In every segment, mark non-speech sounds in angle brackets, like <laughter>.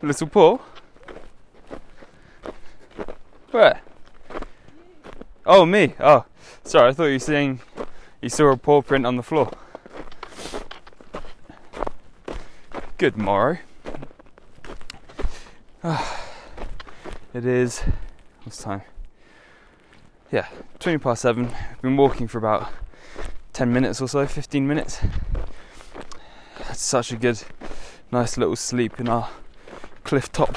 Little paw? Where? Oh, me. Oh, sorry. I thought you were saying you saw a paw print on the floor. Good morrow. <sighs> it is. What's time? Yeah, 20 past seven. I've been walking for about 10 minutes or so, 15 minutes. Had such a good, nice little sleep in our cliff top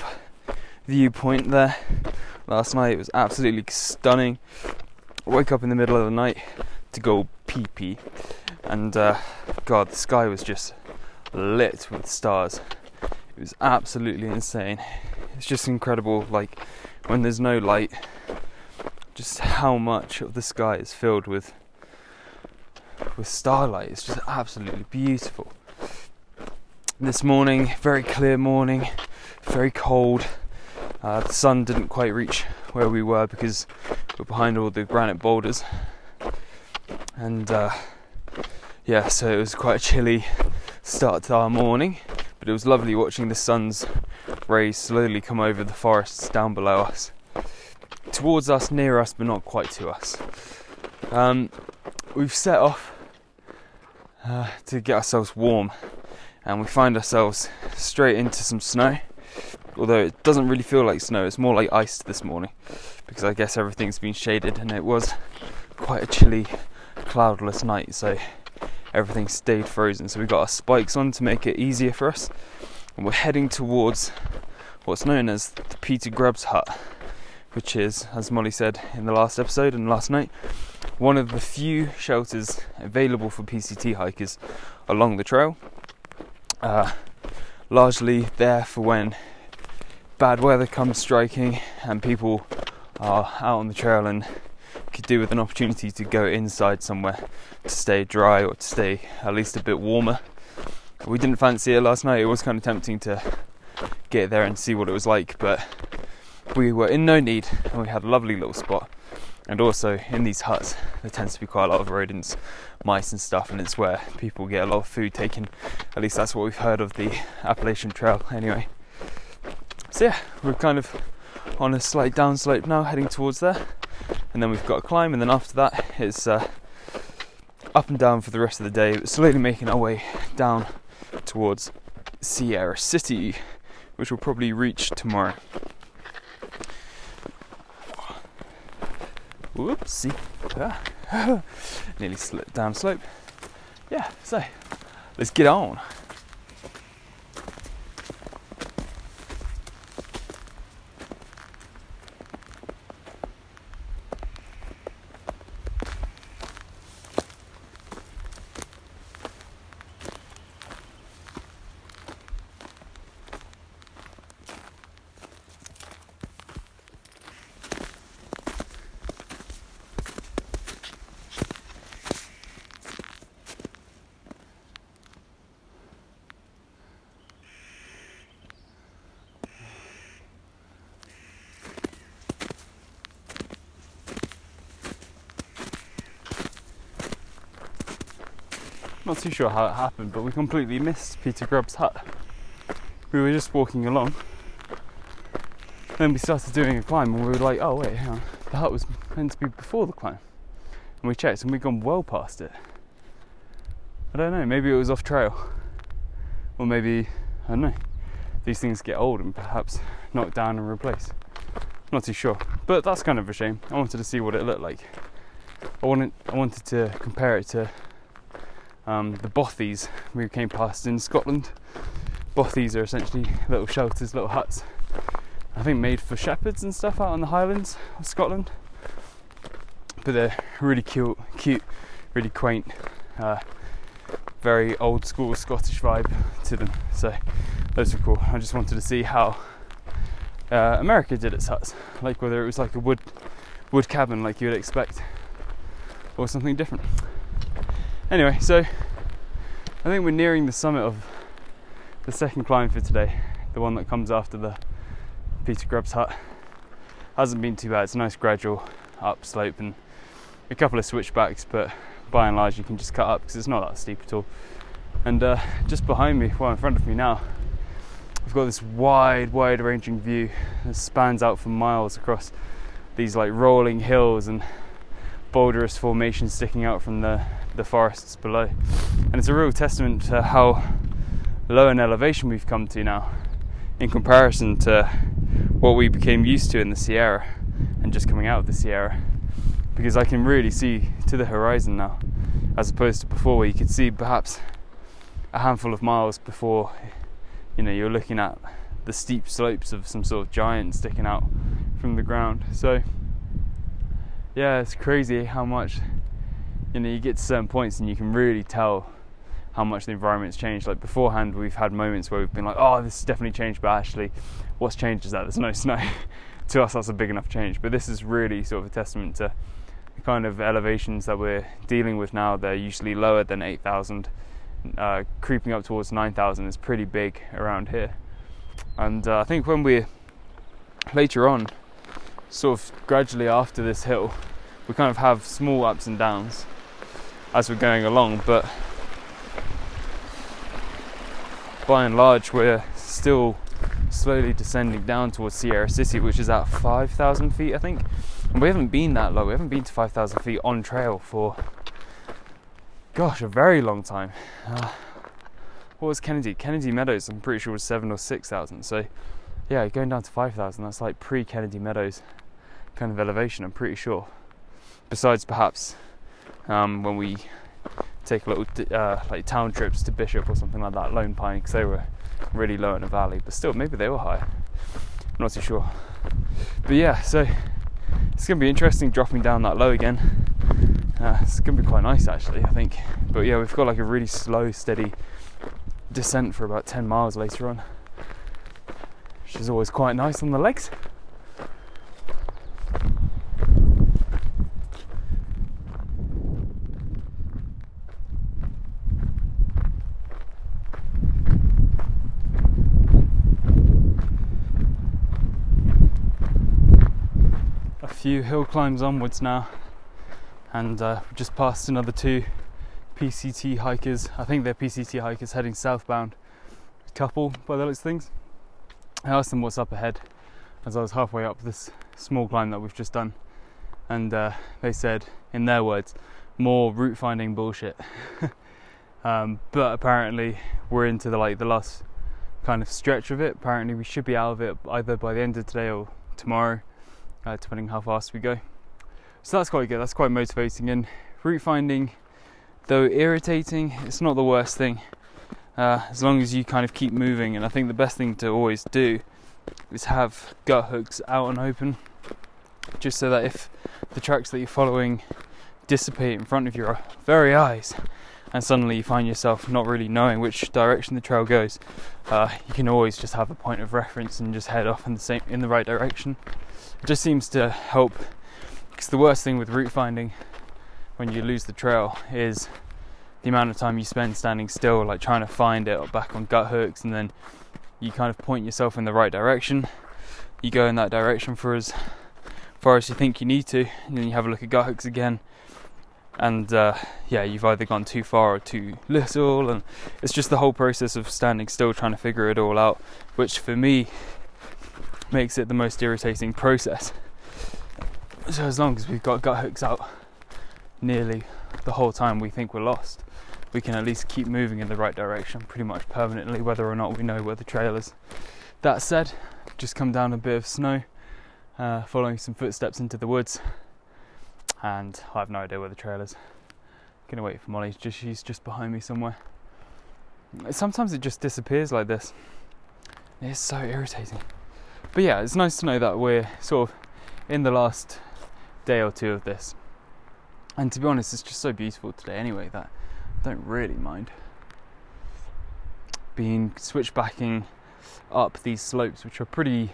viewpoint there last night. It was absolutely stunning. I woke up in the middle of the night to go pee pee, and uh, God, the sky was just lit with stars. It was absolutely insane. It's just incredible, like when there's no light, just how much of the sky is filled with with starlight. It's just absolutely beautiful. This morning, very clear morning, very cold. Uh, the sun didn't quite reach where we were because we're behind all the granite boulders, and uh, yeah, so it was quite a chilly start to our morning. But it was lovely watching the sun's rays slowly come over the forests down below us, towards us, near us, but not quite to us. Um, we've set off uh, to get ourselves warm, and we find ourselves straight into some snow. Although it doesn't really feel like snow, it's more like ice this morning because I guess everything's been shaded and it was quite a chilly, cloudless night, so everything stayed frozen. So we got our spikes on to make it easier for us, and we're heading towards what's known as the Peter Grubbs Hut, which is, as Molly said in the last episode and last night, one of the few shelters available for PCT hikers along the trail. Uh, largely there for when bad weather comes striking and people are out on the trail and could do with an opportunity to go inside somewhere to stay dry or to stay at least a bit warmer. We didn't fancy it last night. It was kind of tempting to get there and see what it was like, but we were in no need and we had a lovely little spot. And also in these huts, there tends to be quite a lot of rodents, mice, and stuff, and it's where people get a lot of food taken. At least that's what we've heard of the Appalachian Trail, anyway. So yeah, we're kind of on a slight downslope now, heading towards there, and then we've got a climb, and then after that it's uh, up and down for the rest of the day, slowly making our way down towards Sierra City, which we'll probably reach tomorrow. Whoopsie. Ah. <laughs> Nearly slipped down slope. Yeah, so let's get on. Not too sure how it happened, but we completely missed Peter Grubb's hut. We were just walking along. Then we started doing a climb and we were like, oh wait, hang on. The hut was meant to be before the climb. And we checked and we'd gone well past it. I don't know, maybe it was off trail. Or maybe, I don't know, these things get old and perhaps knocked down and replaced. Not too sure. But that's kind of a shame. I wanted to see what it looked like. I wanted I wanted to compare it to um, the bothies we came past in Scotland. Bothies are essentially little shelters, little huts. I think made for shepherds and stuff out on the Highlands of Scotland. But they're really cute, cute, really quaint, uh, very old school Scottish vibe to them. So those were cool. I just wanted to see how uh, America did its huts, like whether it was like a wood wood cabin like you would expect, or something different. Anyway, so I think we're nearing the summit of the second climb for today, the one that comes after the Peter Grubbs hut. Hasn't been too bad, it's a nice gradual upslope and a couple of switchbacks, but by and large you can just cut up because it's not that steep at all. And uh, just behind me, well in front of me now, we've got this wide, wide ranging view that spans out for miles across these like rolling hills and boulderous formations sticking out from the, the forests below. And it's a real testament to how low an elevation we've come to now in comparison to what we became used to in the Sierra and just coming out of the Sierra. Because I can really see to the horizon now, as opposed to before where you could see perhaps a handful of miles before you know you're looking at the steep slopes of some sort of giant sticking out from the ground. So yeah, it's crazy how much you know you get to certain points and you can really tell how much the environment's changed. Like beforehand, we've had moments where we've been like, "Oh, this has definitely changed," but actually, what's changed is that there's no <laughs> snow. to us, that's a big enough change. But this is really sort of a testament to the kind of elevations that we're dealing with now. They're usually lower than 8,000. Uh, creeping up towards 9,000 is pretty big around here. And uh, I think when we're later on, sort of gradually after this hill, we kind of have small ups and downs as we're going along, but by and large, we're still slowly descending down towards Sierra City, which is at 5,000 feet, I think. And we haven't been that low, we haven't been to 5,000 feet on trail for, gosh, a very long time. Uh, what was Kennedy? Kennedy Meadows, I'm pretty sure was 7 or 6,000. So, yeah, going down to 5,000, that's like pre Kennedy Meadows kind of elevation, I'm pretty sure. Besides, perhaps um, when we take little uh, like town trips to Bishop or something like that, Lone Pine, because they were really low in the valley, but still, maybe they were high. I'm not too sure. But yeah, so it's going to be interesting dropping down that low again. Uh, it's going to be quite nice actually, I think. But yeah, we've got like a really slow, steady descent for about 10 miles later on, which is always quite nice on the legs. Hill climbs onwards now, and uh, just passed another two PCT hikers. I think they're PCT hikers heading southbound. A couple by the looks of things. I asked them what's up ahead as I was halfway up this small climb that we've just done, and uh, they said, in their words, more route finding bullshit. <laughs> um, but apparently, we're into the like the last kind of stretch of it. Apparently, we should be out of it either by the end of today or tomorrow uh, depending how fast we go. So that's quite good. That's quite motivating. And route finding, though irritating, it's not the worst thing. Uh, as long as you kind of keep moving. And I think the best thing to always do is have Guthooks out and open, just so that if the tracks that you're following dissipate in front of your very eyes, and suddenly you find yourself not really knowing which direction the trail goes, uh, you can always just have a point of reference and just head off in the same in the right direction. It just seems to help. Because the worst thing with route finding when you lose the trail is the amount of time you spend standing still, like trying to find it or back on Guthooks, and then you kind of point yourself in the right direction. You go in that direction for as far as you think you need to, and then you have a look at Guthooks again, and uh, yeah, you've either gone too far or too little, and it's just the whole process of standing still, trying to figure it all out, which for me makes it the most irritating process. So as long as we've got Guthooks out nearly the whole time we think we're lost, we can at least keep moving in the right direction pretty much permanently, whether or not we know where the trail is. That said, just come down a bit of snow, uh, following some footsteps into the woods and I have no idea where the trail is. I'm Gonna wait for Molly. Just she's just behind me somewhere. Sometimes it just disappears like this. It's so irritating. But yeah, it's nice to know that we're sort of in the last day or two of this. And to be honest, it's just so beautiful today anyway that I don't really mind being switchbacking up these slopes, which are pretty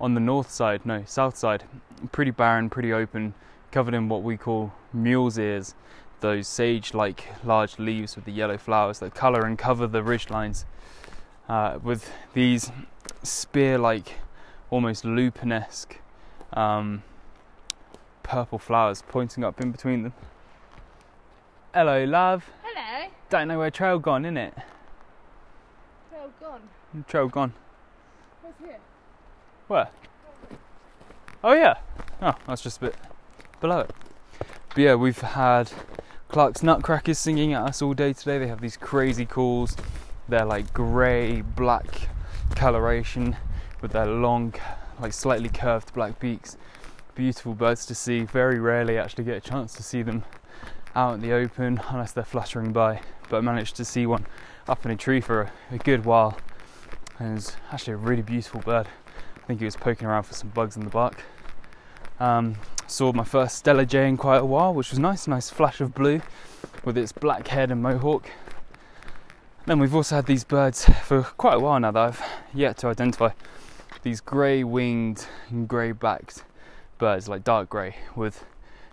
on the north side, no, south side, pretty barren, pretty open, covered in what we call mule's ears, those sage like large leaves with the yellow flowers that colour and cover the ridge lines, uh, with these spear like, almost lupin esque um, purple flowers pointing up in between them. Hello, love. Hello. Don't know where trail gone, innit? Trail gone. Trail gone. Here. Where? Oh yeah. Oh, that's just a bit below it. But yeah, we've had Clark's Nutcrackers singing at us all day today. They have these crazy calls. They're like grey, black coloration with their long, like slightly curved black beaks. Beautiful birds to see. Very rarely actually get a chance to see them out in the open unless they're fluttering by. But I managed to see one up in a tree for a, a good while. And it was actually a really beautiful bird. I think he was poking around for some bugs in the bark. Um, saw my first Steller Jay in quite a while, which was nice. Nice flash of blue with its black head and mohawk. Then we've also had these birds for quite a while now that I've yet to identify. These grey winged and grey backed birds, like dark grey, with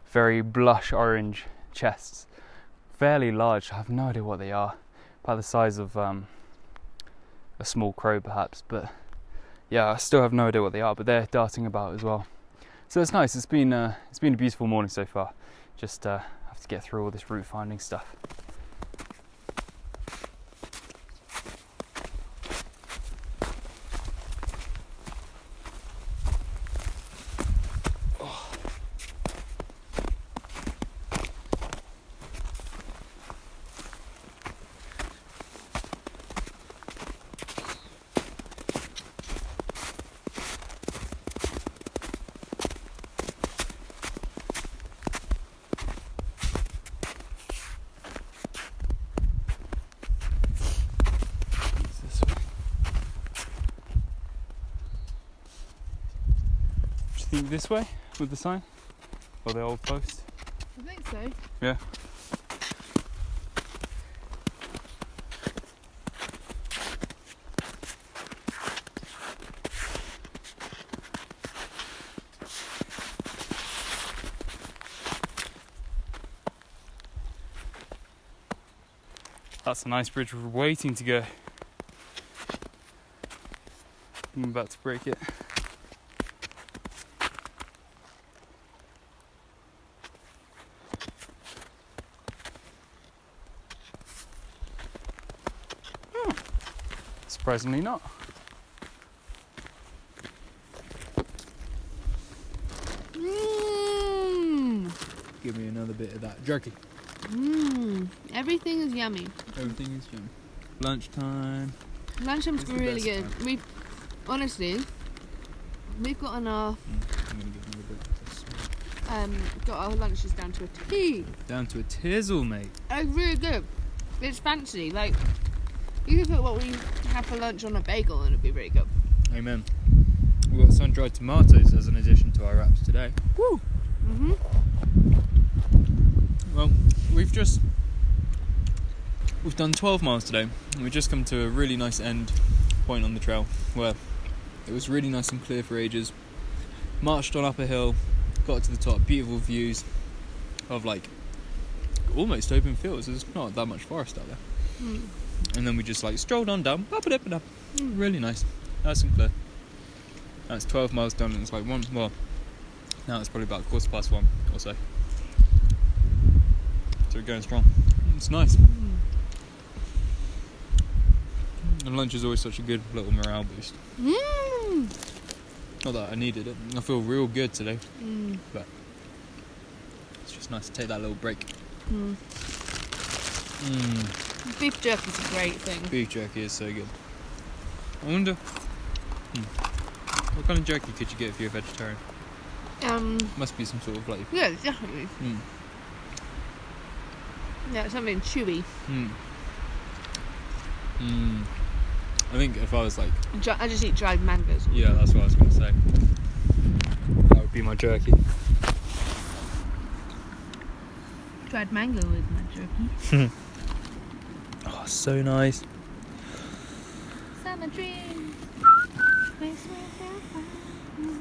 very blush orange chests. Fairly large, I have no idea what they are. About the size of um, a small crow, perhaps, but yeah, I still have no idea what they are, but they're darting about as well. So it's nice. It's been uh, it's been a beautiful morning so far. Just uh, have to get through all this route finding stuff. It's this way. This way with the sign or the old post? I think so. Yeah. That's a nice bridge we're waiting to go. I'm about to break it. Surprisingly not. Mmm. Give me another bit of that jerky. Mmm. Everything is yummy. Everything is yum. Lunchtime. Lunchtime's It's the really good. time. We've honestly, we've got enough. Mm, I'm gonna get another bit. Um, got our lunches down to a T. Down to a tizzle, mate. It's really good. It's fancy. Like you could put what we have for lunch on a bagel and it'd be really good. Amen. We've got sun-dried tomatoes as an addition to our wraps today. Woo. Mhm. Well, we've just we've done 12 miles today, and we've just come to a really nice end point on the trail where it was really nice and clear for ages. Marched on up a hill, got to the top, beautiful views of like almost open fields. There's not that much forest out there. Mm. And then we just like strolled on down, up and up and up. Mm, really nice, nice and clear. That's 12 miles done, and it's like one. Well, now it's probably about quarter past one or so. So we're going strong. It's nice. Mm. And lunch is always such a good little morale boost. Mm. Not that I needed it. I feel real good today. Mm. It's just nice to take that little break. Mm. Mmm, jerky is a great thing. beef jerky is so good. I wonder. Hmm, what kind of jerky could you get if you're a vegetarian? Um, Must be some sort of like. yeah, definitely. Hmm. Yeah, something chewy. Hmm. Hmm. I think if I was like, Dri- I just eat dried mangoes. yeah, that's what I was going to say. That would be my jerky. Dried mango with my jerky. <laughs> So nice.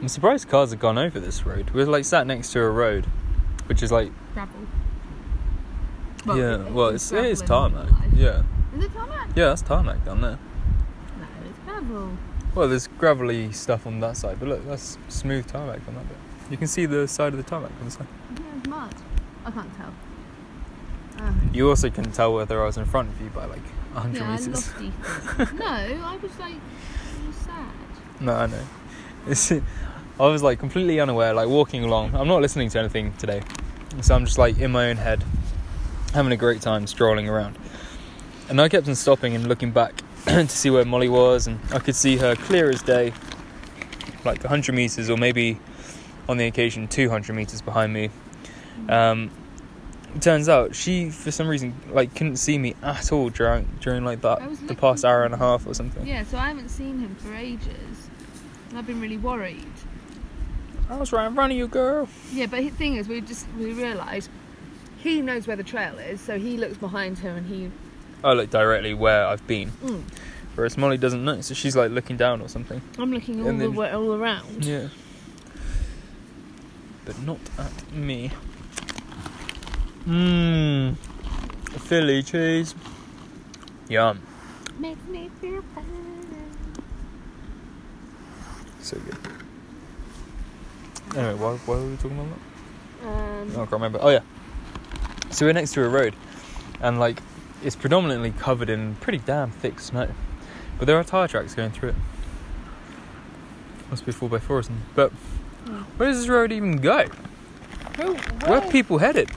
I'm surprised cars have gone over this road. We're like sat next to a road, which is like Gravel. yeah, it- well, it's it's, it is tarmac. Yeah, Is it tarmac? yeah, that's tarmac down there. No, it's gravel. Well, there's gravelly stuff on that side, but look, that's smooth tarmac on that bit. You can see the side of the tarmac on the side. Yeah, it's mud. I can't tell. Ah. You also can tell whether I was in front of you by like 100 yeah, I meters. lost <laughs> you. no, I was like, I was sad. No, I know. <laughs> It's, I was like completely unaware, like walking along. I'm not listening to anything today, so I'm just like in my own head, having a great time strolling around. And I kept on stopping and looking back <clears throat> to see where Molly was, and I could see her clear as day, like 100 meters, or maybe on the occasion 200 meters behind me. Um, it turns out she, for some reason, like couldn't see me at all during during like that the past hour and a half or something. Yeah, so I haven't seen him for ages. And I've been really worried. I was right in front of you, girl. Yeah, but the thing is, we just we realised he knows where the trail is, so he looks behind him and he. I look directly where I've been, Mm, whereas Molly doesn't know, so she's like looking down or something. I'm looking all And the then- way all around. Yeah. But not at me. Mmm. Philly cheese. Yum. Makes me feel better. So good. Anyway, why, why were we talking about that? Um, Oh, I can't remember. Oh yeah. So we're next to a road, and like it's predominantly covered in pretty damn thick snow, but there are tire tracks going through it. Must be four by four or something. But Hmm. where does this road even go? who- Where are people headed?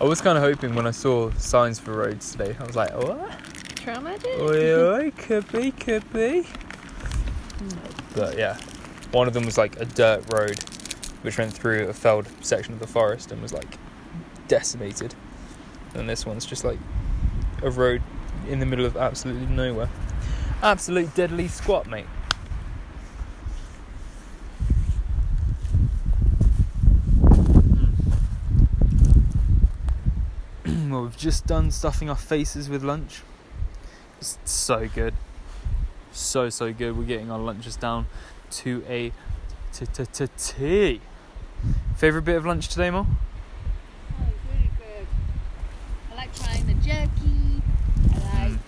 I was kind of hoping when I saw signs for roads today. I was like, what? Trail magic? Oi, oi, could be, could be. But yeah, one of them was like a dirt road which went through a felled section of the forest and was like decimated. And this one's just like a road in the middle of absolutely nowhere. Absolute deadly squat, mate. well, we've just done stuffing our faces with lunch. It's so good. So, so good. We're getting our lunches down to a t t t t. Favorite bit of lunch today, Mo? Oh, really good. I like trying the jerky. I hmm. like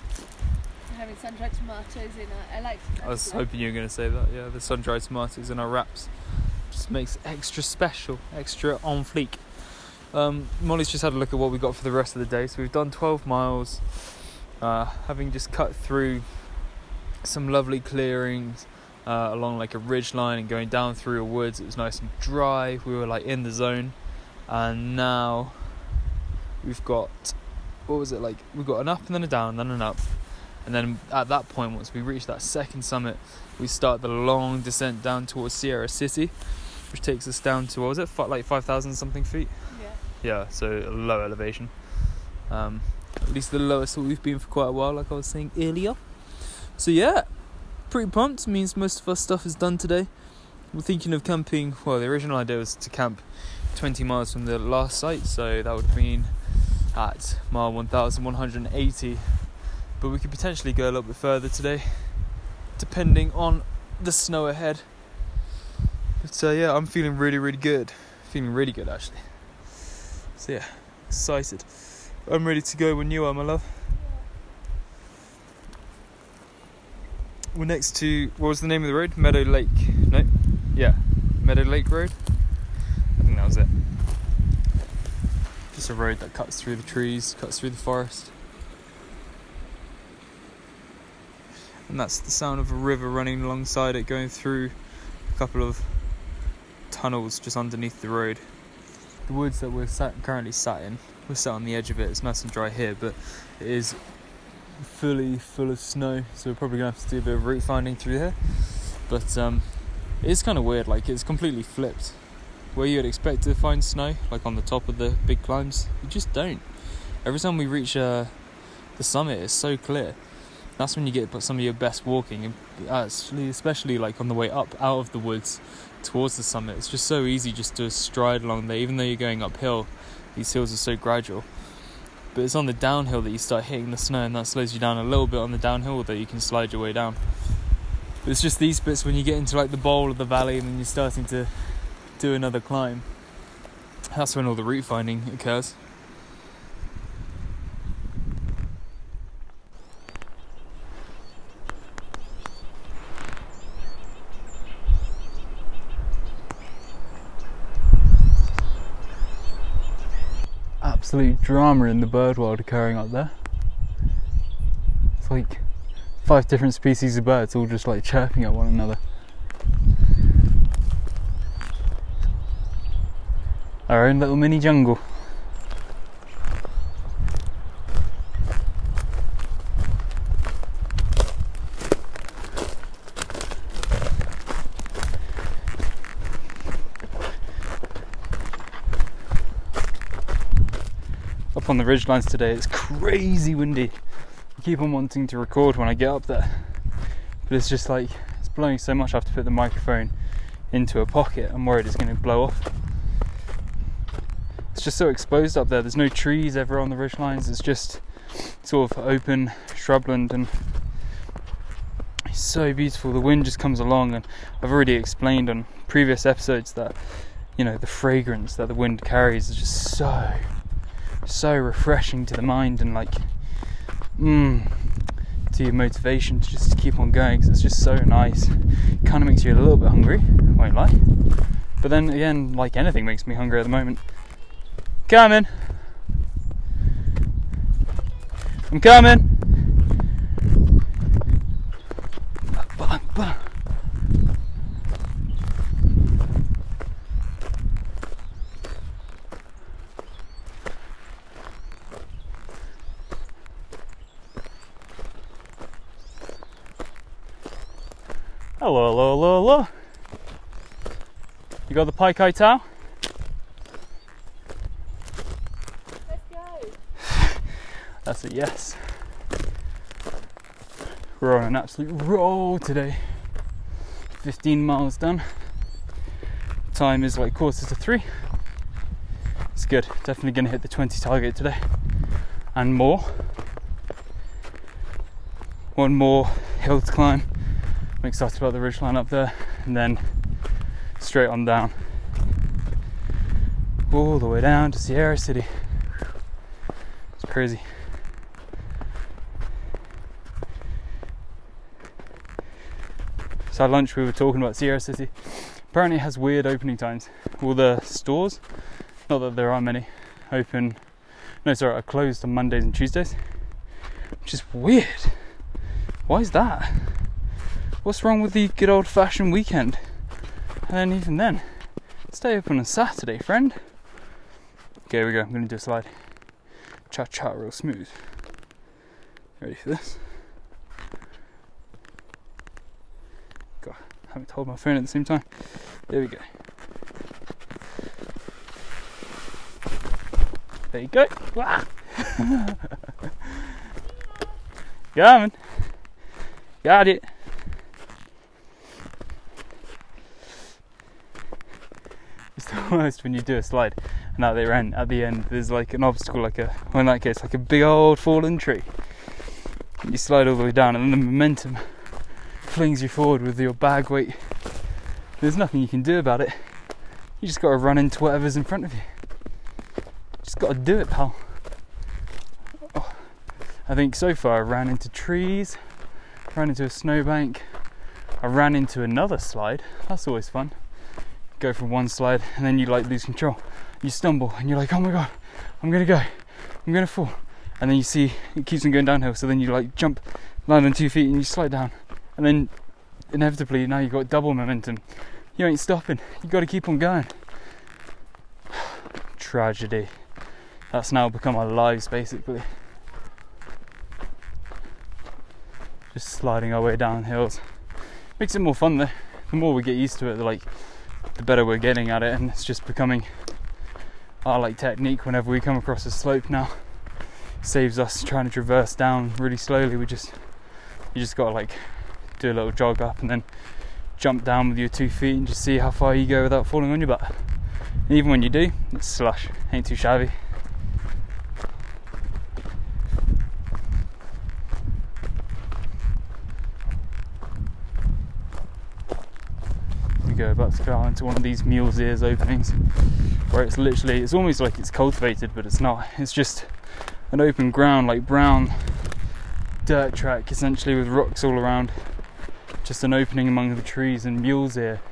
having sun-dried tomatoes in it. I like. I was hoping you were going to say that. Yeah, the sun-dried tomatoes in our wraps just makes extra special, extra on fleek. Um, Molly's just had a look at what we got for the rest of the day. So we've done 12 miles, uh, having just cut through some lovely clearings uh, along like a ridge line and going down through a woods. It was nice and dry. We were like in the zone, and now we've got what was it like? We've got an up and then a down, then an up, and then at that point, once we reach that second summit, we start the long descent down towards Sierra City, which takes us down to what was it? Like five thousand something feet. Yeah. So low elevation. Um, at least the lowest we've been for quite a while, like I was saying earlier. So yeah, pretty pumped. Means most of our stuff is done today. We're thinking of camping. Well, the original idea was to camp 20 miles from the last site, so that would been at mile 1180. But we could potentially go a little bit further today, depending on the snow ahead. But uh, yeah, I'm feeling really, really good. Feeling really good actually. So yeah, excited. I'm ready to go when you are, my love. We're next to what was the name of the road? Meadow Lake. No, yeah, Meadow Lake Road. I think that was it. Just a road that cuts through the trees, cuts through the forest. And that's the sound of a river running alongside it, going through a couple of tunnels just underneath the road. The woods that we're sat, currently sat in, we're sat on the edge of it. It's nice and dry here, but it is fully full of snow, so we're probably gonna have to do a bit of route finding through here. But um, it's kind of weird. Like it's completely flipped. Where you'd expect to find snow, like on the top of the big climbs, you just don't. Every time we reach uh, the summit, it's so clear. That's when you get some of your best walking, especially like on the way up out of the woods towards the summit. It's just so easy just to stride along there, even though you're going uphill. These hills are so gradual. But it's on the downhill that you start hitting the snow, and that slows you down a little bit on the downhill that you can slide your way down. But it's just these bits when you get into like the bowl of the valley and then you're starting to do another climb. That's when all the route finding occurs. Absolute drama in the bird world occurring up there. It's like five different species of birds all just like chirping at one another. Our own little mini jungle. The ridgelines today, it's crazy windy. I keep on wanting to record when I get up there, but it's just like it's blowing so much. I have to put the microphone into a pocket. I'm worried it's going to blow off. It's just so exposed up there. There's no trees ever on the ridgelines. It's just sort of open shrubland and it's so beautiful. The wind just comes along, and I've already explained on previous episodes that you know the fragrance that the wind carries is just so so refreshing to the mind and like mm, to your motivation to just keep on going because it's just so nice. Kind of makes you a little bit hungry, won't lie. But then again, like anything makes me hungry at the moment. Coming. I'm coming. Hello, hello, hello, hello. You got the pike? Let's go. That's a yes. We're on an absolute roll today. 15 miles done. Time is like quarter to three. It's good. Definitely going to hit the 20 target today and more. One more hill to climb. I'm excited about the ridgeline up there, and then straight on down. All the way down to Sierra City. It's crazy. So at lunch we were talking about Sierra City. Apparently it has weird opening times. All the stores, not that there are many, open no sorry, are closed on Mondays and Tuesdays. Which is weird. Why is that? What's wrong with the good old fashioned weekend? And even then, stay open on Saturday, friend. Okay, here we go. I'm gonna do a slide. Cha cha real smooth. Ready for this? God, I haven't hold my phone at the same time. There we go. There you go. Wah! <laughs> Coming. Got it. <laughs> the worst when you do a slide and at the end, at the end, there's like an obstacle, like a, well, in that case, like a big old fallen tree. You slide all the way down, and then the momentum flings you forward with your bag weight. There's nothing you can do about it. You just got to run into whatever's in front of you. Just got to do it, pal. Oh, I think so far I ran into trees, ran into a snowbank, I ran into another slide. That's always fun. Go from one slide and then you like lose control. You stumble and you're like, oh my god, I'm gonna go, I'm gonna fall. And then you see it keeps on going downhill, so then you like jump, land on two feet and you slide down. And then inevitably now you've got double momentum. You ain't stopping, you gotta keep on going. <sighs> Tragedy. That's now become our lives basically. Just sliding our way down hills. Makes it more fun though. The more we get used to it, the like the better we're getting at it and it's just becoming our like technique whenever we come across a slope now. Saves us trying to traverse down really slowly. We just you just gotta like do a little jog up and then jump down with your two feet and just see how far you go without falling on your butt. And even when you do, it's slush. Ain't too shabby. We go about to go into one of these mule's ears openings where it's literally it's almost like it's cultivated but it's not. It's just an open ground like brown dirt track essentially with rocks all around. Just an opening among the trees and mule's ear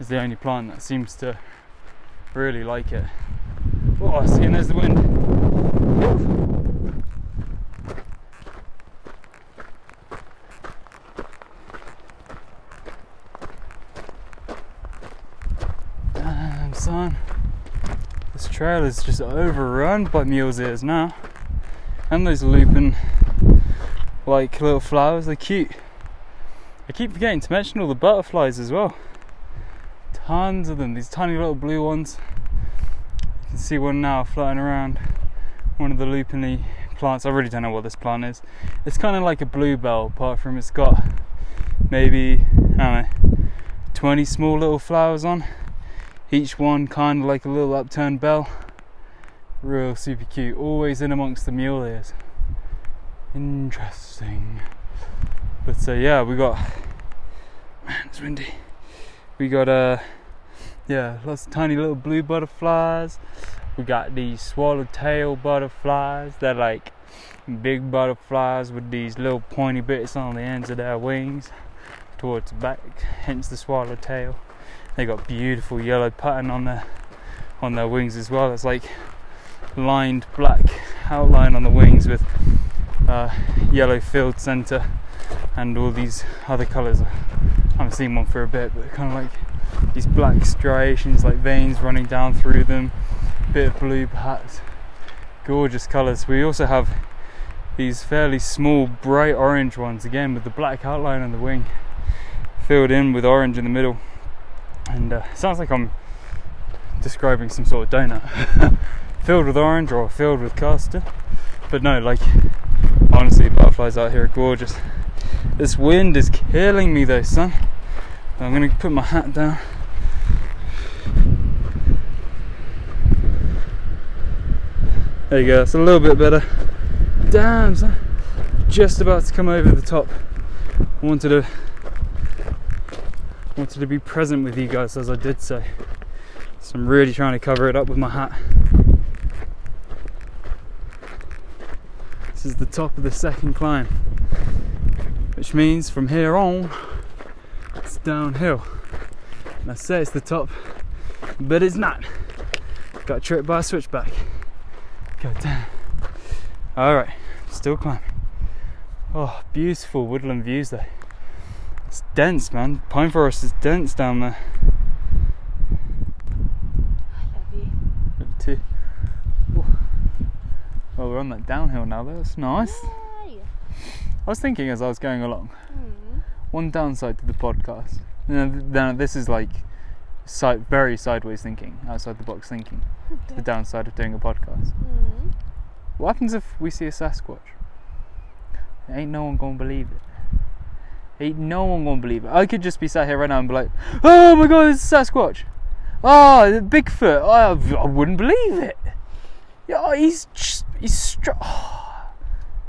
is the only plant that seems to really like it. Oh, see, and there's the wind. This trail is just overrun by mule's ears now. And those lupin like little flowers, they're cute. I keep forgetting to mention all the butterflies as well. Tons of them, these tiny little blue ones. You can see one now floating around. One of the lupiny plants. I really don't know what this plant is. It's kind of like a bluebell, apart from it's got maybe, I don't know, 20 small little flowers on. Each one kind of like a little upturned bell. Real super cute. Always in amongst the mule ears. Interesting. But uh, yeah, we got. Man, it's windy. We got uh, yeah, lots of tiny little blue butterflies. We got these swallowtail butterflies. They're like big butterflies with these little pointy bits on the ends of their wings towards the back, hence the swallowtail. They got beautiful yellow pattern on their on their wings as well. It's like lined black outline on the wings with uh, yellow field center and all these other colours. I haven't seen one for a bit, but kind of like these black striations, like veins running down through them, bit of blue perhaps. Gorgeous colours. We also have these fairly small, bright orange ones again with the black outline on the wing, filled in with orange in the middle. And uh, sounds like I'm describing some sort of donut, <laughs> filled with orange or filled with custard. But no, like honestly, butterflies out here are gorgeous. This wind is killing me though, son. I'm gonna put my hat down. There you go, it's a little bit better. Damn, son. Just about to come over the top. Wanted to wanted to be present with you guys as I did so. So I'm really trying to cover it up with my hat. This is the top of the second climb, which means from here on it's downhill. And I say it's the top, but it's not. Got tripped by a switchback. God damn. Alright, still climbing. Oh, beautiful woodland views though. It's dense, man. Pine forest is dense down there. I love you. Too. Well, we're on that downhill now. That's nice. Yay. I was thinking as I was going along. Mm. One downside to the podcast. Now, now this is like side, very sideways thinking, outside the box thinking. The <laughs> downside of doing a podcast. Mm. What happens if we see a Sasquatch? Ain't no one gonna believe it. Ain't no one gonna believe it. I could just be sat here right now and be like, "Oh my god, it's a Sasquatch! Oh, Bigfoot! I, I wouldn't believe it. Yeah, oh, he's just, he's str- <sighs> oh.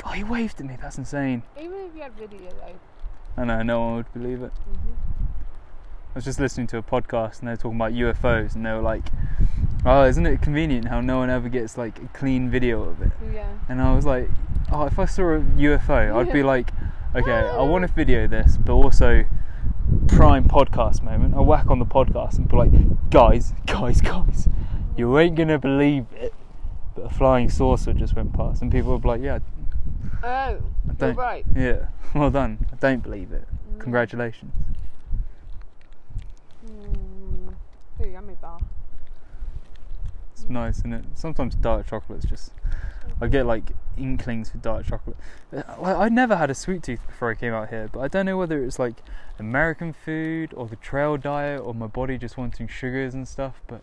oh, he waved at me. That's insane. Even if you had video though. I know no one would believe it. Mm-hmm. I was just listening to a podcast and they were talking about UFOs and they were like, "Oh, isn't it convenient how no one ever gets like a clean video of it?" Yeah. And I was like, "Oh, if I saw a UFO, I'd be like, okay, I want to video this, but also prime podcast moment. I whack on the podcast and be like, guys, guys, guys, you ain't gonna believe it." But a flying saucer just went past, and people were like, "Yeah, Oh, I you're don't. right. Yeah, <laughs> well done. I don't believe it. Mm. Congratulations." Mm. Ooh, yummy bar. It's nice, isn't it? Sometimes dark chocolate's just. I get like inklings for dark chocolate. Uh, Like, I never had a sweet tooth before I came out here, but I don't know whether it's like American food or the trail diet or my body just wanting sugars and stuff. But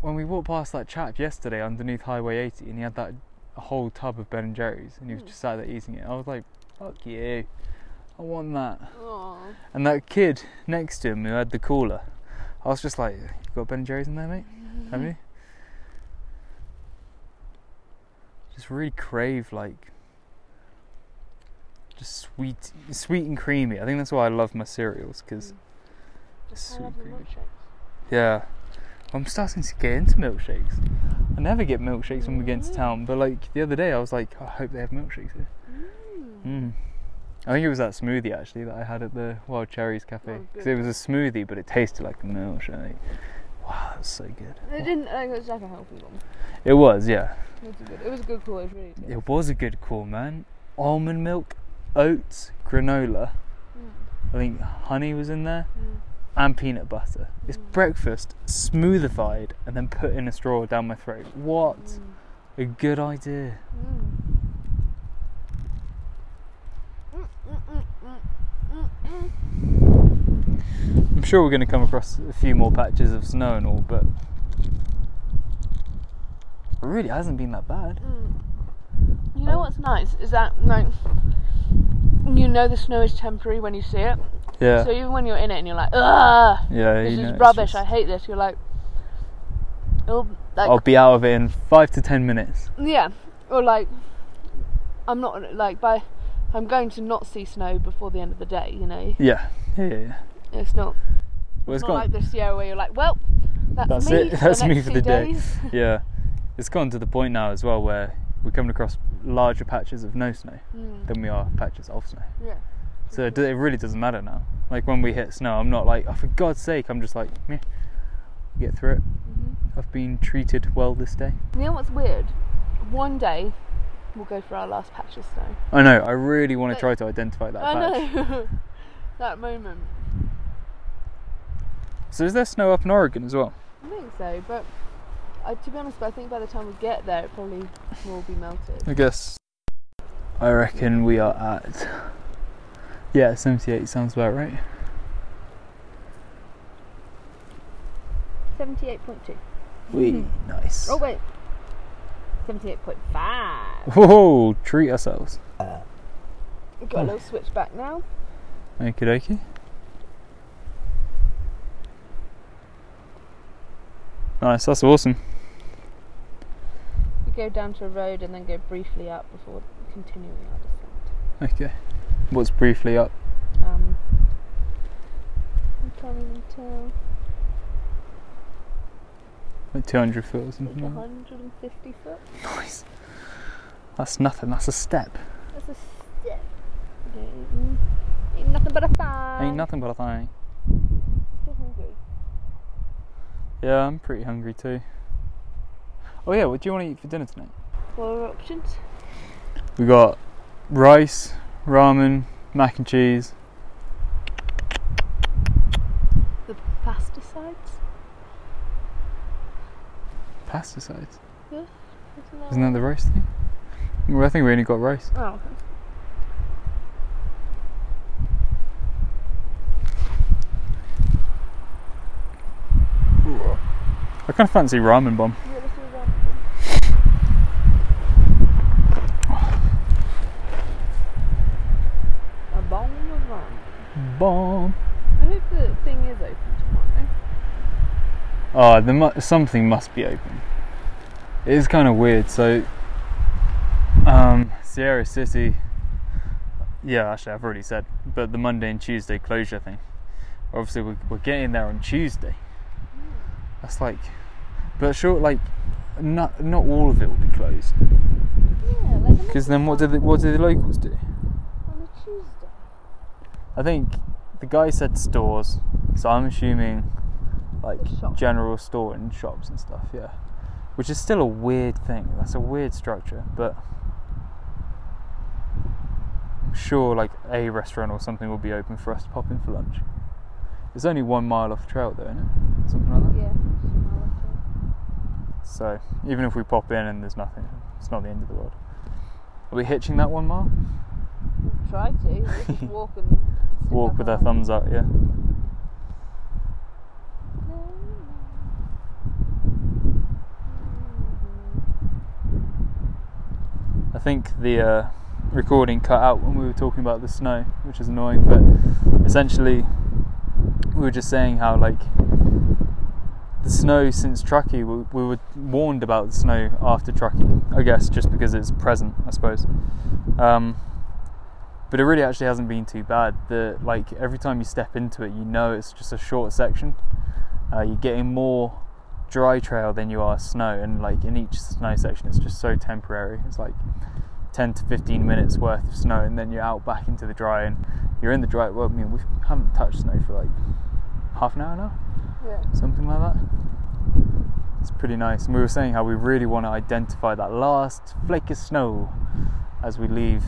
when we walked past that chap yesterday underneath Highway 80 and he had that whole tub of Ben and Jerry's and he was Mm. just sat there eating it, I was like, fuck you. I want that. Aw. And that kid next to him who had the cooler, I was just like, you got Ben and Jerry's in there, mate? Have you? Just really crave like just sweet, sweet and creamy. I think that's why I love my cereals because Just Sweet I love the creamy. milkshakes. yeah, I'm starting to get into milkshakes. I never get milkshakes when we get into Mm. town, but like the other day I was like, I hope they have milkshakes here. Mm. Mm. I think it was that smoothie actually that I had at the Wild Cherries Cafe Oh, because good. it was a smoothie, but it tasted like a milkshake. Wow, that's so good. It didn't. Like, it was like a healthy one. It was, yeah. It was a good. It was a good call. It was really good. It was a good call, man. Almond milk, oats, granola. Mm. I think honey was in there. Mm. and peanut butter. It's hmm. breakfast smoothified and then put in a straw down my throat. What hmm. a good idea. Hmm. Mm, mm, mm, I'm sure we're going to come across a few more patches of snow and all, but it really hasn't been that bad. Mm. You know what's nice is that like you know the snow is temporary when you see it. Yeah. So even when you're in it and you're like, ugh, yeah, this you know, is rubbish. just- I hate this. You're like, it'll like I'll be out of it in five to ten minutes. yeah, or like I'm not like by I'm going to not see snow before the end of the day. You know, Yeah, yeah, yeah. yeah. It's not Well, it's not gone. like this year where you're like, well, that's, That's me. it. For That's the me for the day. <laughs> yeah, it's gone to the point now as well where we're coming across larger patches of no snow Mm, than we are patches of snow. yeah. So it, it really doesn't matter now. Like when we hit snow, I'm not like, oh, for God's sake, I'm just like, meh, get through it. hmm I've been treated well this day. You know what's weird? One day we'll go for our last patch of snow. I know. I really want to try to identify that I patch. know. <laughs> that moment. So is there snow up in Oregon as well? I think so, but uh, to be honest, but I think by the time we get there, it probably will be melted. I guess. I reckon we are at. Yeah, 78 sounds about right. Seventy-eight point two. We <laughs> nice. Oh wait. Seventy-eight point five. Whoa, treat ourselves. We've got a little switch back now. Okie dokie. Nice, that's awesome. We go down to a road and then go briefly up before continuing our descent. Okay. What's briefly up? Um, I can't even tell. Like 200 foot or something like 150 foot. Nice. That's nothing, that's a step. That's a step. Ain't nothing but a thigh. Ain't nothing but a thing. Still hungry. Yeah, I'm pretty hungry too. Oh yeah, what do you want to eat for dinner tonight? What are options? We got rice, ramen, mac and cheese. The pesticides? Pesticides. Isn't that, Isn't that the rice thing? Well, I think we only got rice. Oh, okay. I kind of fancy ramen bomb. Yeah, let's do that. A bomb of ramen. Bomb. I hope the thing is open tomorrow. Oh, there mu- something must be open. It is kind of weird. So, um, Sierra City. Yeah, actually, I've already said, but the Monday and Tuesday closure thing. Obviously, we're, we're getting there on Tuesday. That's like, but sure, like, not not all of it will be closed. Yeah, like Because then, what do the what do the locals do? on a Tuesday. I think the guy said stores, so I'm assuming like general store and shops and stuff. Yeah, which is still a weird thing. That's a weird structure, but I'm sure like a restaurant or something will be open for us to pop in for lunch. It's only one mile off the trail, though, isn't it? Something like that. Yeah. 1 mile. So even if we pop in and there's nothing, it's not the end of the world. Are we hitching that one mile? We'll try to. <laughs> Walk and Walk with our thumb. thumbs up, yeah. I think the uh, recording cut out when we were talking about the snow, which is annoying. But essentially, we were just saying how like the snow since Truckee, we, we were warned about the snow after Truckee. I guess just because it's present, I suppose. Um, but it really actually hasn't been too bad. The like every time you step into it, you know it's just a short section. Uh, you're getting more dry trail than you are snow, and like in each snow section, it's just so temporary. It's like 10 to 15 minutes worth of snow, and then you're out back into the dry, and you're in the dry. Well, I mean, we haven't touched snow for like half an hour now, Yeah. something like that. It's pretty nice. And we were saying how we really want to identify that last flake of snow as we leave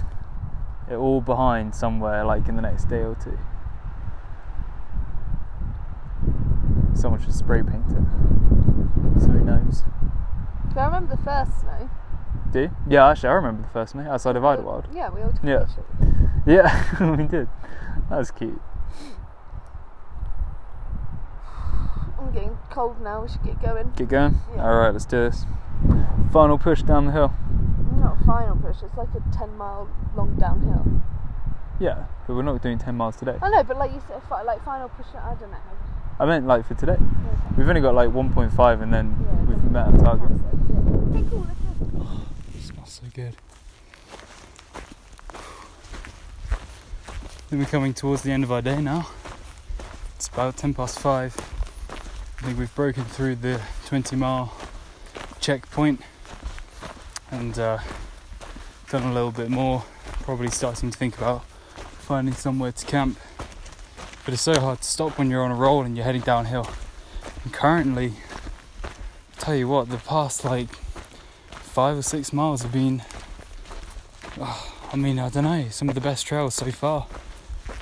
it all behind somewhere, like in the next day or two. Someone should spray paint it. So he knows. Do I remember the first snow? Do you? Yeah, actually, I remember the first snow outside of Idyllwild. Yeah, we all took Yeah. pictures. <laughs> Yeah, <laughs> we did. That was cute. I'm getting cold now. We should get going. Get going? Yeah. Alright, let's do this. Final push down the hill. Not a final push. It's like a ten mile long downhill. Yeah, but we're not doing 10 miles today. I know, but like you said, like final push. I don't know. I meant like for today. Okay. We've only got like 1.5 and then Yeah, we've met our target. Hey, cool. Let's smells so good. I think we're coming towards the end of our day now. It's about 10 past 5. I think we've broken through the 20 mile checkpoint and uh, done a little bit more. Probably starting to think about finding somewhere to camp. But it's so hard to stop when you're on a roll and you're heading downhill. And currently, tell you what, the past like five or six miles have been, oh, I mean, I don't know, some of the best trails so far.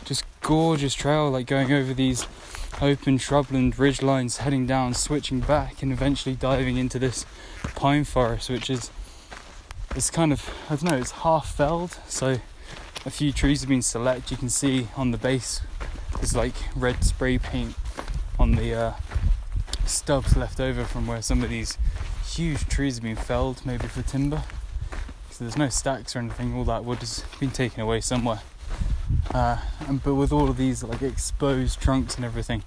Just gorgeous trail, like going over these open shrubland ridge lines, heading down, switching back, and eventually diving into this pine forest, which is, it's kind of, I don't know, it's half felled, so a few trees have been select. You can see on the base there's like red spray paint on the uh, stubs left over from where some of these huge trees have been felled, maybe for timber. So there's no stacks or anything. All that wood has been taken away somewhere. Uh, and but with all of these like exposed trunks and everything,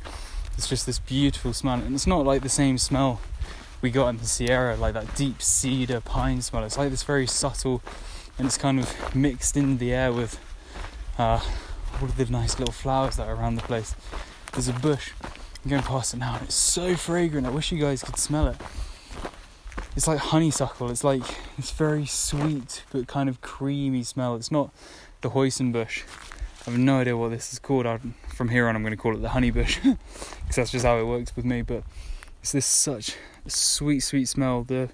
it's just this beautiful smell. And it's not like the same smell we got in the Sierra, like that deep cedar pine smell. It's like this very subtle, and it's kind of mixed in the air with uh, all of the nice little flowers that are around the place. There's a bush. I'm going past it now, and it's so fragrant. I wish you guys could smell it it's like honeysuckle. It's like it's very sweet but kind of creamy smell. It's not the hoisin bush. I have no idea what this is called. i from here on, I'm going to call it the honey bush <laughs> because that's just how it works with me. But it's this such sweet, sweet smell. The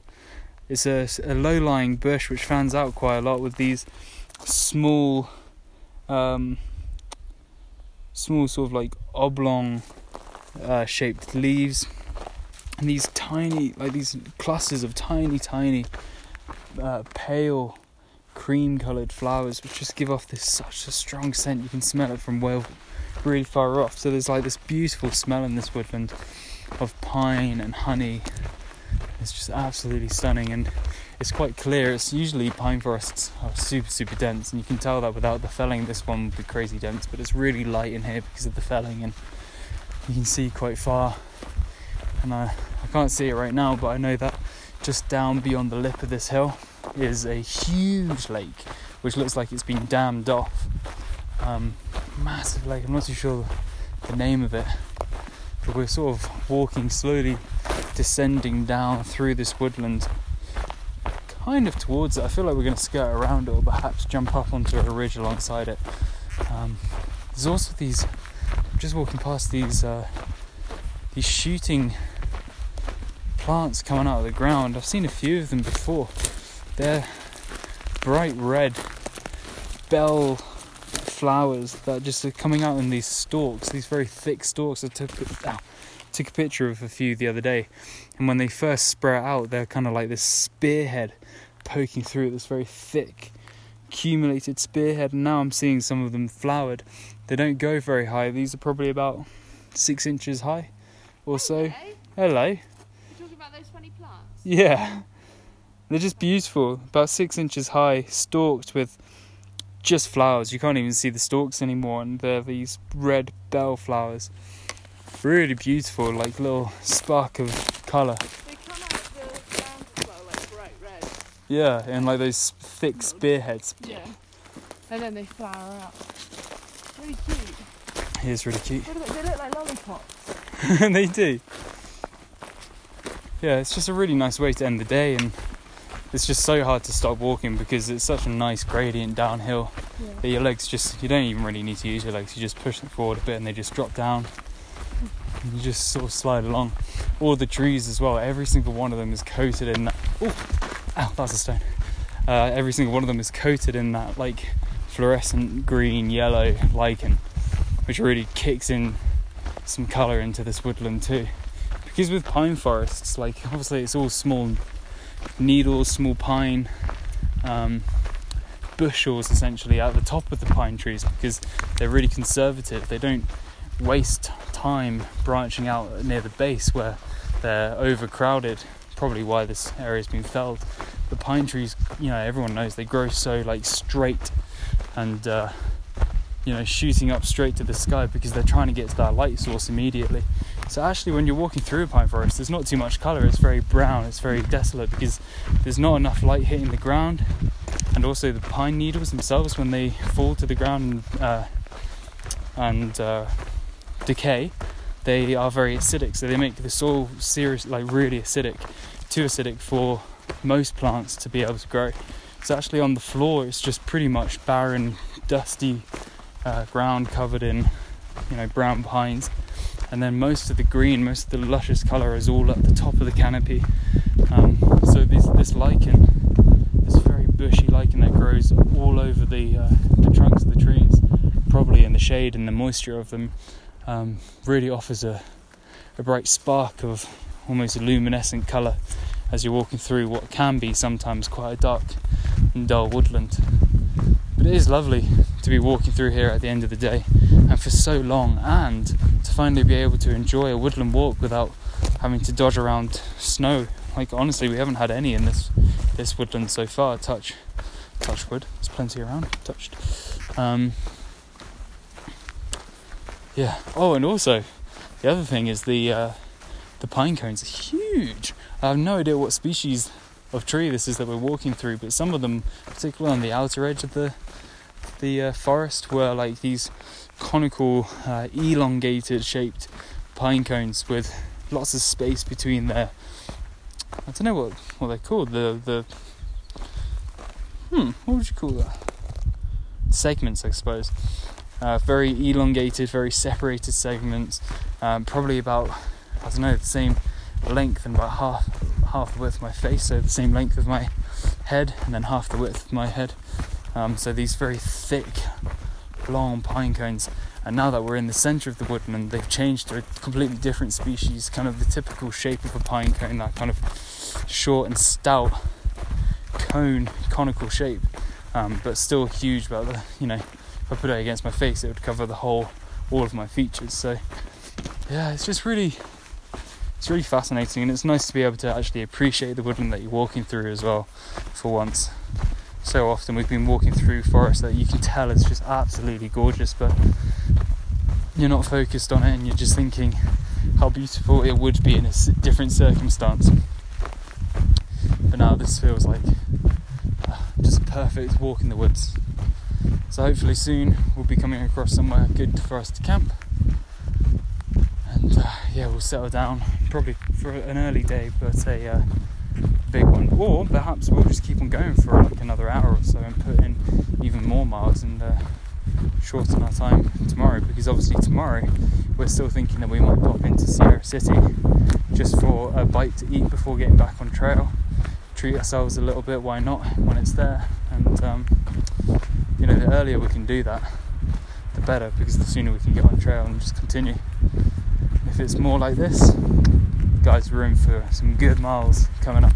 it's a, a low-lying bush which fans out quite a lot with these small, um, small sort of like oblong uh, shaped leaves and these tiny like these clusters of tiny tiny uh, pale cream colored flowers which just give off this such a strong scent. You can smell it from well really far off. So there's like this beautiful smell in this woodland of pine and honey. It's just absolutely stunning and it's quite clear. It's usually pine forests are super super dense and you can tell that without the felling. This one would be crazy dense but it's really light in here because of the felling and you can see quite far. And I, I can't see it right now, but I know that just down beyond the lip of this hill is a huge lake, which looks like it's been dammed off. Um, massive lake. I'm not too sure the name of it, but we're sort of walking slowly, descending down through this woodland, kind of towards it. I feel like we're going to skirt around it, or perhaps jump up onto a ridge alongside it. Um, there's also these. I'm just walking past these. Uh, these shooting plants coming out of the ground. I've seen a few of them before. They're bright red bell flowers that just are coming out in these stalks, these very thick stalks. I took, ow, ah, took a picture of a few the other day, and when they first sprout out, they're kind of like this spearhead poking through this very thick, accumulated spearhead. And now I'm seeing some of them flowered. They don't go very high. These are probably about six inches high or so. Okay. Hello. You're talking about those funny plants? Yeah. They're just beautiful. About six inches high, stalked with just flowers. You can't even see the stalks anymore, and they're these red bell flowers. Really beautiful, like little spark of colour. They come out the ground as like bright red. Yeah, and like those thick spearheads. Yeah. And then they flower out. Really cute. Here's really cute. They, they look like lollipops. <laughs> they do. Yeah, it's just a really nice way to end the day, and it's just so hard to stop walking because it's such a nice gradient downhill Yeah. that your legs just you don't even really need to use your legs. You just push them forward a bit, and they just drop down. And you just sort of slide along. All the trees as well. Every single one of them is coated in that. Oh, ow, that's a stone. Uh, every single one of them is coated in that like fluorescent green, yellow lichen, which really kicks in some colour into this woodland too. Because with pine forests, like obviously it's all small needles, small pine, um, bushels essentially at the top of the pine trees because they're really conservative. They don't waste time branching out near the base where they're overcrowded. Probably why this area's been felled. The pine trees, you know, everyone knows they grow so like straight and uh, you know shooting up straight to the sky because they're trying to get to that light source immediately. So actually, when you're walking through a pine forest, there's not too much colour. It's very brown. It's very desolate because there's not enough light hitting the ground, and also the pine needles themselves, when they fall to the ground and, uh, and uh, decay, they are very acidic. So they make the soil serious, like really acidic, too acidic for most plants to be able to grow. So actually, on the floor, it's just pretty much barren, dusty uh, ground covered in, you know, brown pines and then most of the green, most of the luscious colour is all at the top of the canopy. Um, so this, this lichen, this very bushy lichen that grows all over the, uh, the trunks of the trees, probably in the shade and the moisture of them, um, really offers a, a bright spark of almost luminescent colour as you're walking through what can be sometimes quite a dark and dull woodland. But it is lovely to be walking through here at the end of the day and for so long and to finally be able to enjoy a woodland walk without having to dodge around snow. Like honestly, we haven't had any in this this woodland so far. Touch, touch wood. There's plenty around. Touched. Um, yeah. Oh, and also the other thing is the uh, the pine cones are huge. I have no idea what species of tree this is that we're walking through, but some of them, particularly on the outer edge of the the uh, forest, were like these conical, uh, elongated shaped pine cones with lots of space between their. I don't know what what they're called. The the hmm, what would you call that? Segments, I suppose. Uh, very elongated, very separated segments. Um, probably about I don't know the same length and about half half the width of my face, so the same length of my head, and then half the width of my head. Um, so these very thick, long pine cones. And now that we're in the centre of the woodland, they've changed to a completely different species, kind of the typical shape of a pine cone, that kind of short and stout cone, conical shape, um, but still huge. About the, you know, if I put it against my face, it would cover the whole, all of my features. So, yeah, it's just really, it's really fascinating, and it's nice to be able to actually appreciate the woodland that you're walking through as well, for once so often we've been walking through forests that you can tell it's just absolutely gorgeous, but you're not focused on it and you're just thinking how beautiful it would be in a different circumstance. But now this feels like uh, just perfect walk in the woods. So hopefully soon we'll be coming across somewhere good for us to camp. And uh, yeah, we'll settle down probably for an early day, but a uh, big one. Or perhaps we'll just keep on going for like another hour or so and put in even more miles and uh, shorten our time tomorrow because obviously tomorrow we're still thinking that we might pop into Sierra City just for a bite to eat before getting back on trail. Treat ourselves a little bit, why not, when it's there? And um, you know, the earlier we can do that, the better because the sooner we can get on trail and just continue. If it's more like this, guys, room for some good miles coming up.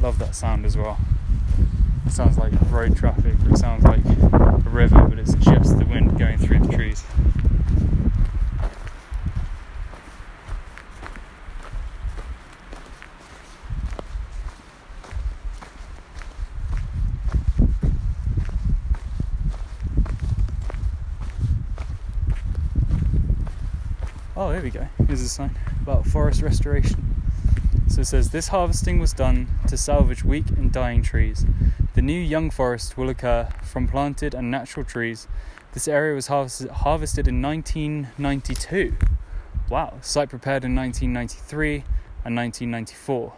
love that sound as well. It sounds like road traffic, it sounds like a river, but it's just the wind going through the trees. Oh, here we go. Here's a sign about forest restoration. So it says this harvesting was done to salvage weak and dying trees. The new young forest will occur from planted and natural trees. This area was harvested, harvested in 1992. Wow, site prepared in 1993 and 1994,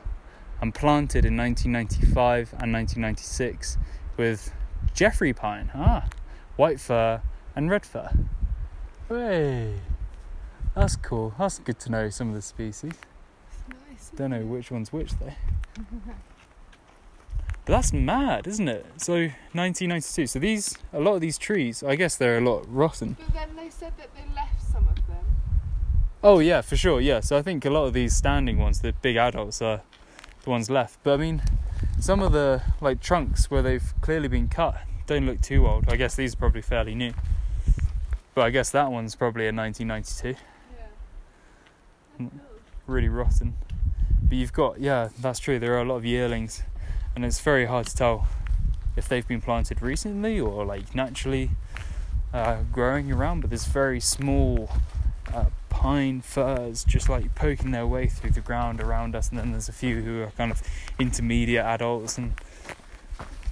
and planted in 1995 and 1996 with Jeffrey pine, ah, white fir, and red fir. Hey, that's cool. That's good to know some of the species. Don't know which one's which though. <laughs> But that's mad, isn't it? So 1992. So these, a lot of these trees, I guess they're a lot rotten. But then they said that they left some of them. Oh yeah, for sure. Yeah. So I think a lot of these standing ones, the big adults, are the ones left. But I mean, some of the like trunks where they've clearly been cut don't look too old. I guess these are probably fairly new. But I guess that one's probably a 1992. Yeah. Mm. Really rotten. But you've got yeah, that's true. There are a lot of yearlings, and it's very hard to tell if they've been planted recently or like naturally uh, growing around. But there's very small uh, pine firs just like poking their way through the ground around us, and then there's a few who are kind of intermediate adults and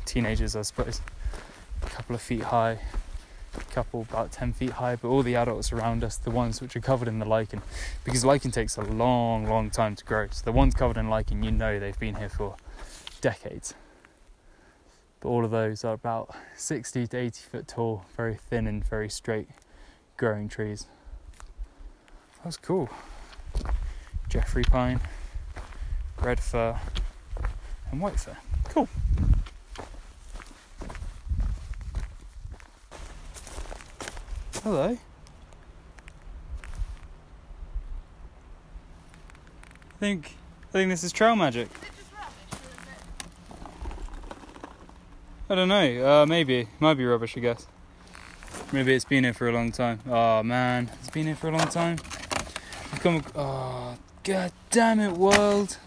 teenagers, I suppose, a couple of feet high. Couple about 10 feet high, but all the adults around us, the ones which are covered in the lichen, because lichen takes a long, long time to grow. So the ones covered in lichen, you know they've been here for decades. But all of those are about 60 to 80 foot tall, very thin and very straight growing trees. That's cool. Jeffrey pine, red fir, and white fir. Cool. Hello. I think I think this is trail magic. Is it just rubbish or is it? I don't know. Uh, maybe might be rubbish. I guess. Maybe it's been here for a long time. Oh man, it's been here for a long time. We've come. Oh god damn it, world!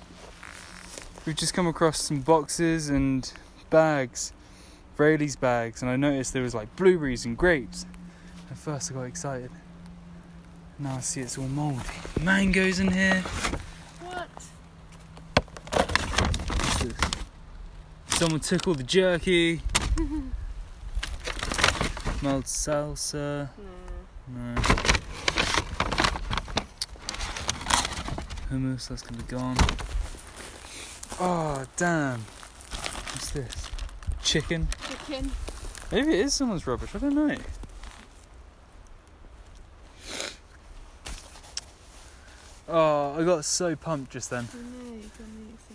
We've just come across some boxes and bags, Raley's bags, and I noticed there was like blueberries and grapes. First I got excited. Now I see it's all mouldy. Mangoes in here. What? What's this? Someone took all the jerky. <laughs> Mild salsa. No. No. Hummus, that's gonna be gone. Oh, damn. What's this? Chicken? Chicken. Maybe it is someone's rubbish, I don't know. Oh, I got so pumped just then. I know. amazing.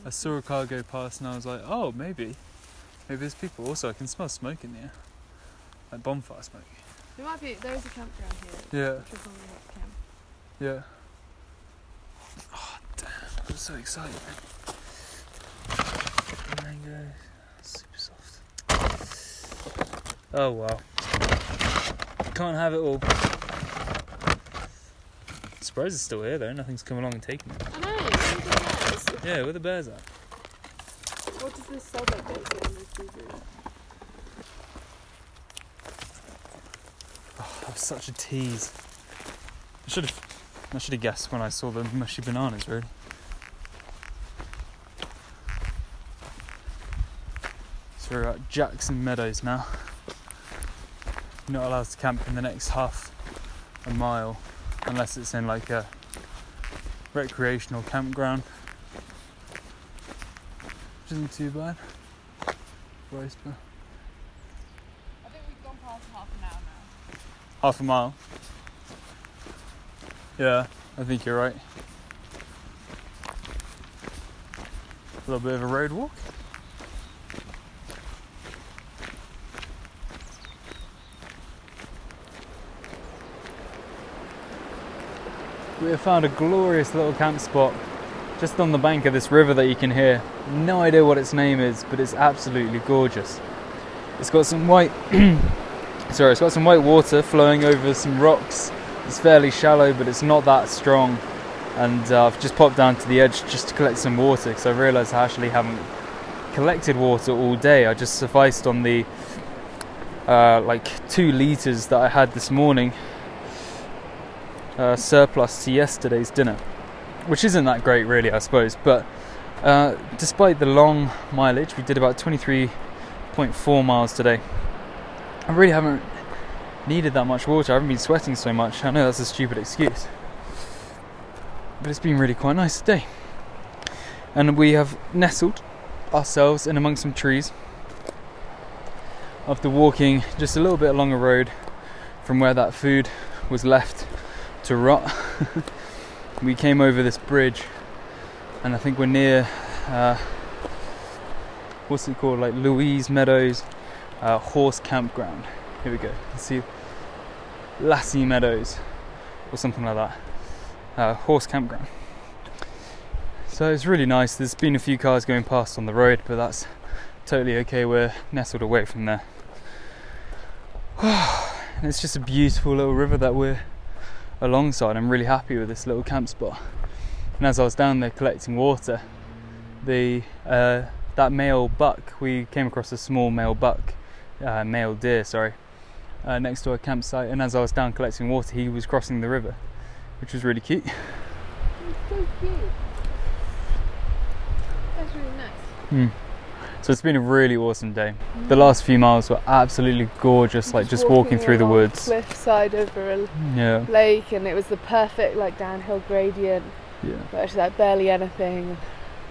I saw a car go past and I was like, oh, maybe. Maybe there's people. Also, I can smell smoke in the air. Like bonfire smoke. There might be. There is a campground here. Yeah, Camp. yeah. Oh, damn. I'm so excited. Mango. Super soft. Oh, wow. Can't have it all. Surprised it's still here though. Nothing's come along and taken it. I know. Look at that. Yeah, where the bears at? What does this sell that bacon in this season? Oh, that was such a tease. I should have. I should have guessed when I saw the mushy bananas. Really. So we're at Jackson Meadows now. Not allowed to camp in the next half a mile unless it's in like a recreational campground. Which isn't too bad. Roseburn. I think we've gone past half an hour now. Half a mile. Yeah, I think you're right. A little bit of a road walk. We have found a glorious little camp spot just on the bank of this river that you can hear. No idea what its name is, but it's absolutely gorgeous. It's got some white <clears throat> Sorry, it's got some white water flowing over some rocks. It's fairly shallow, but it's not that strong. And uh, I've just popped down to the edge just to collect some water because I realised I actually haven't collected water all day. I just sufficed on the uh, like two litres that I had this morning, uh, surplus to yesterday's dinner, which isn't that great, really, I suppose. But uh, despite the long mileage, we did about 23.4 miles today. I really haven't needed that much water. I haven't been sweating so much. I know that's a stupid excuse. But it's been really quite nice today. And we have nestled ourselves in among some trees after walking just a little bit along a road from where that food was left to rot. <laughs> we came over this bridge and I think we're near uh, what's it called? Like Louise Meadows uh, Horse Campground. Here we go. You see Lassie Meadows or something like that. Uh, horse Campground. So it's really nice. There's been a few cars going past on the road, but that's totally okay. We're nestled away from there. <sighs> and it's just a beautiful little river that we're alongside. I'm really happy with this little camp spot. And as I was down there collecting water, the uh, that male buck we came across a small male buck, uh, male deer, sorry, uh, next to our campsite. And as I was down collecting water, he was crossing the river, which was really cute. It's so cute. That's really nice. So it's been a really awesome day. The last few miles were absolutely gorgeous, like just walking through the woods. Cliffside over a Yeah, lake, and it was the perfect like downhill gradient. yeah, But actually, like barely anything.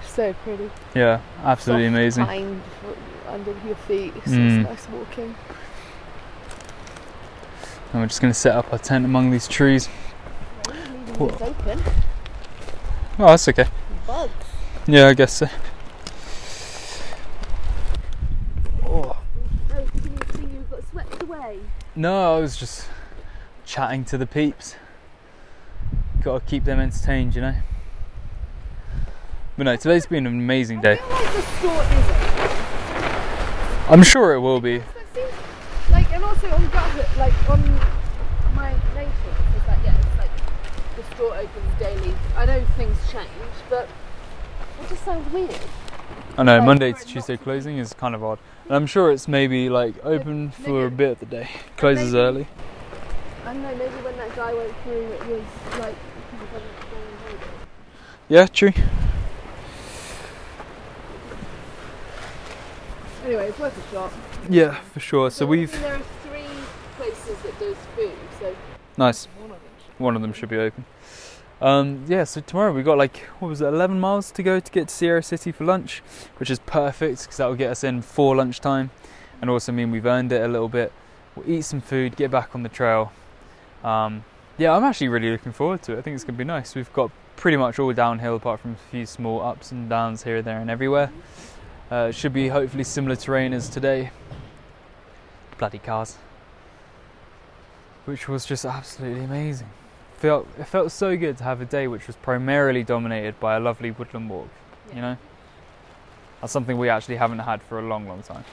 So pretty. yeah, absolutely Soft amazing. Pine under your feet. So Mm. it's nice walking. And we're just going to set up our tent among these trees. Right, leaving Cool. these open. Oh, that's okay. Bugs. Yeah, I guess so. Oh. Oh, can you see you got swept away? No, I was just chatting to the peeps. Got to keep them entertained, you know. But no, today's been an amazing day. feel like the store isn't. I'm sure it will be. Like, and also on Guthook, like on my nature, it's like yeah, it's like the store opens daily. I know things change, but it just sounds weird. I know Like, Monday to Tuesday closing is kind of odd. And I'm sure it's maybe like open for a bit of the day. Closes maybe- early. I don't know. Maybe when that guy went through, it was like people hadn't gone on holiday. Yeah, true. Anyway, it's worth a shot. Yeah, for sure. So we've There are three places that does food, so nice. one of them. One of them should be open. Um, yeah, so tomorrow we've got like what was it, 11 miles to go to get to Sierra City for lunch, which is perfect because that will get us in for lunchtime, and also mean we've earned it a little bit. We'll eat some food, get back on the trail. Um, yeah, I'm actually really looking forward to it. I think it's gonna be nice. We've got pretty much all downhill apart from a few small ups and downs here, and there, and everywhere. Uh, should be hopefully similar terrain as today. Bloody cars. Which was just absolutely amazing felt it felt so good to have a day which was primarily dominated by a lovely woodland walk. Yeah. You know, that's something we actually haven't had for a long, long time.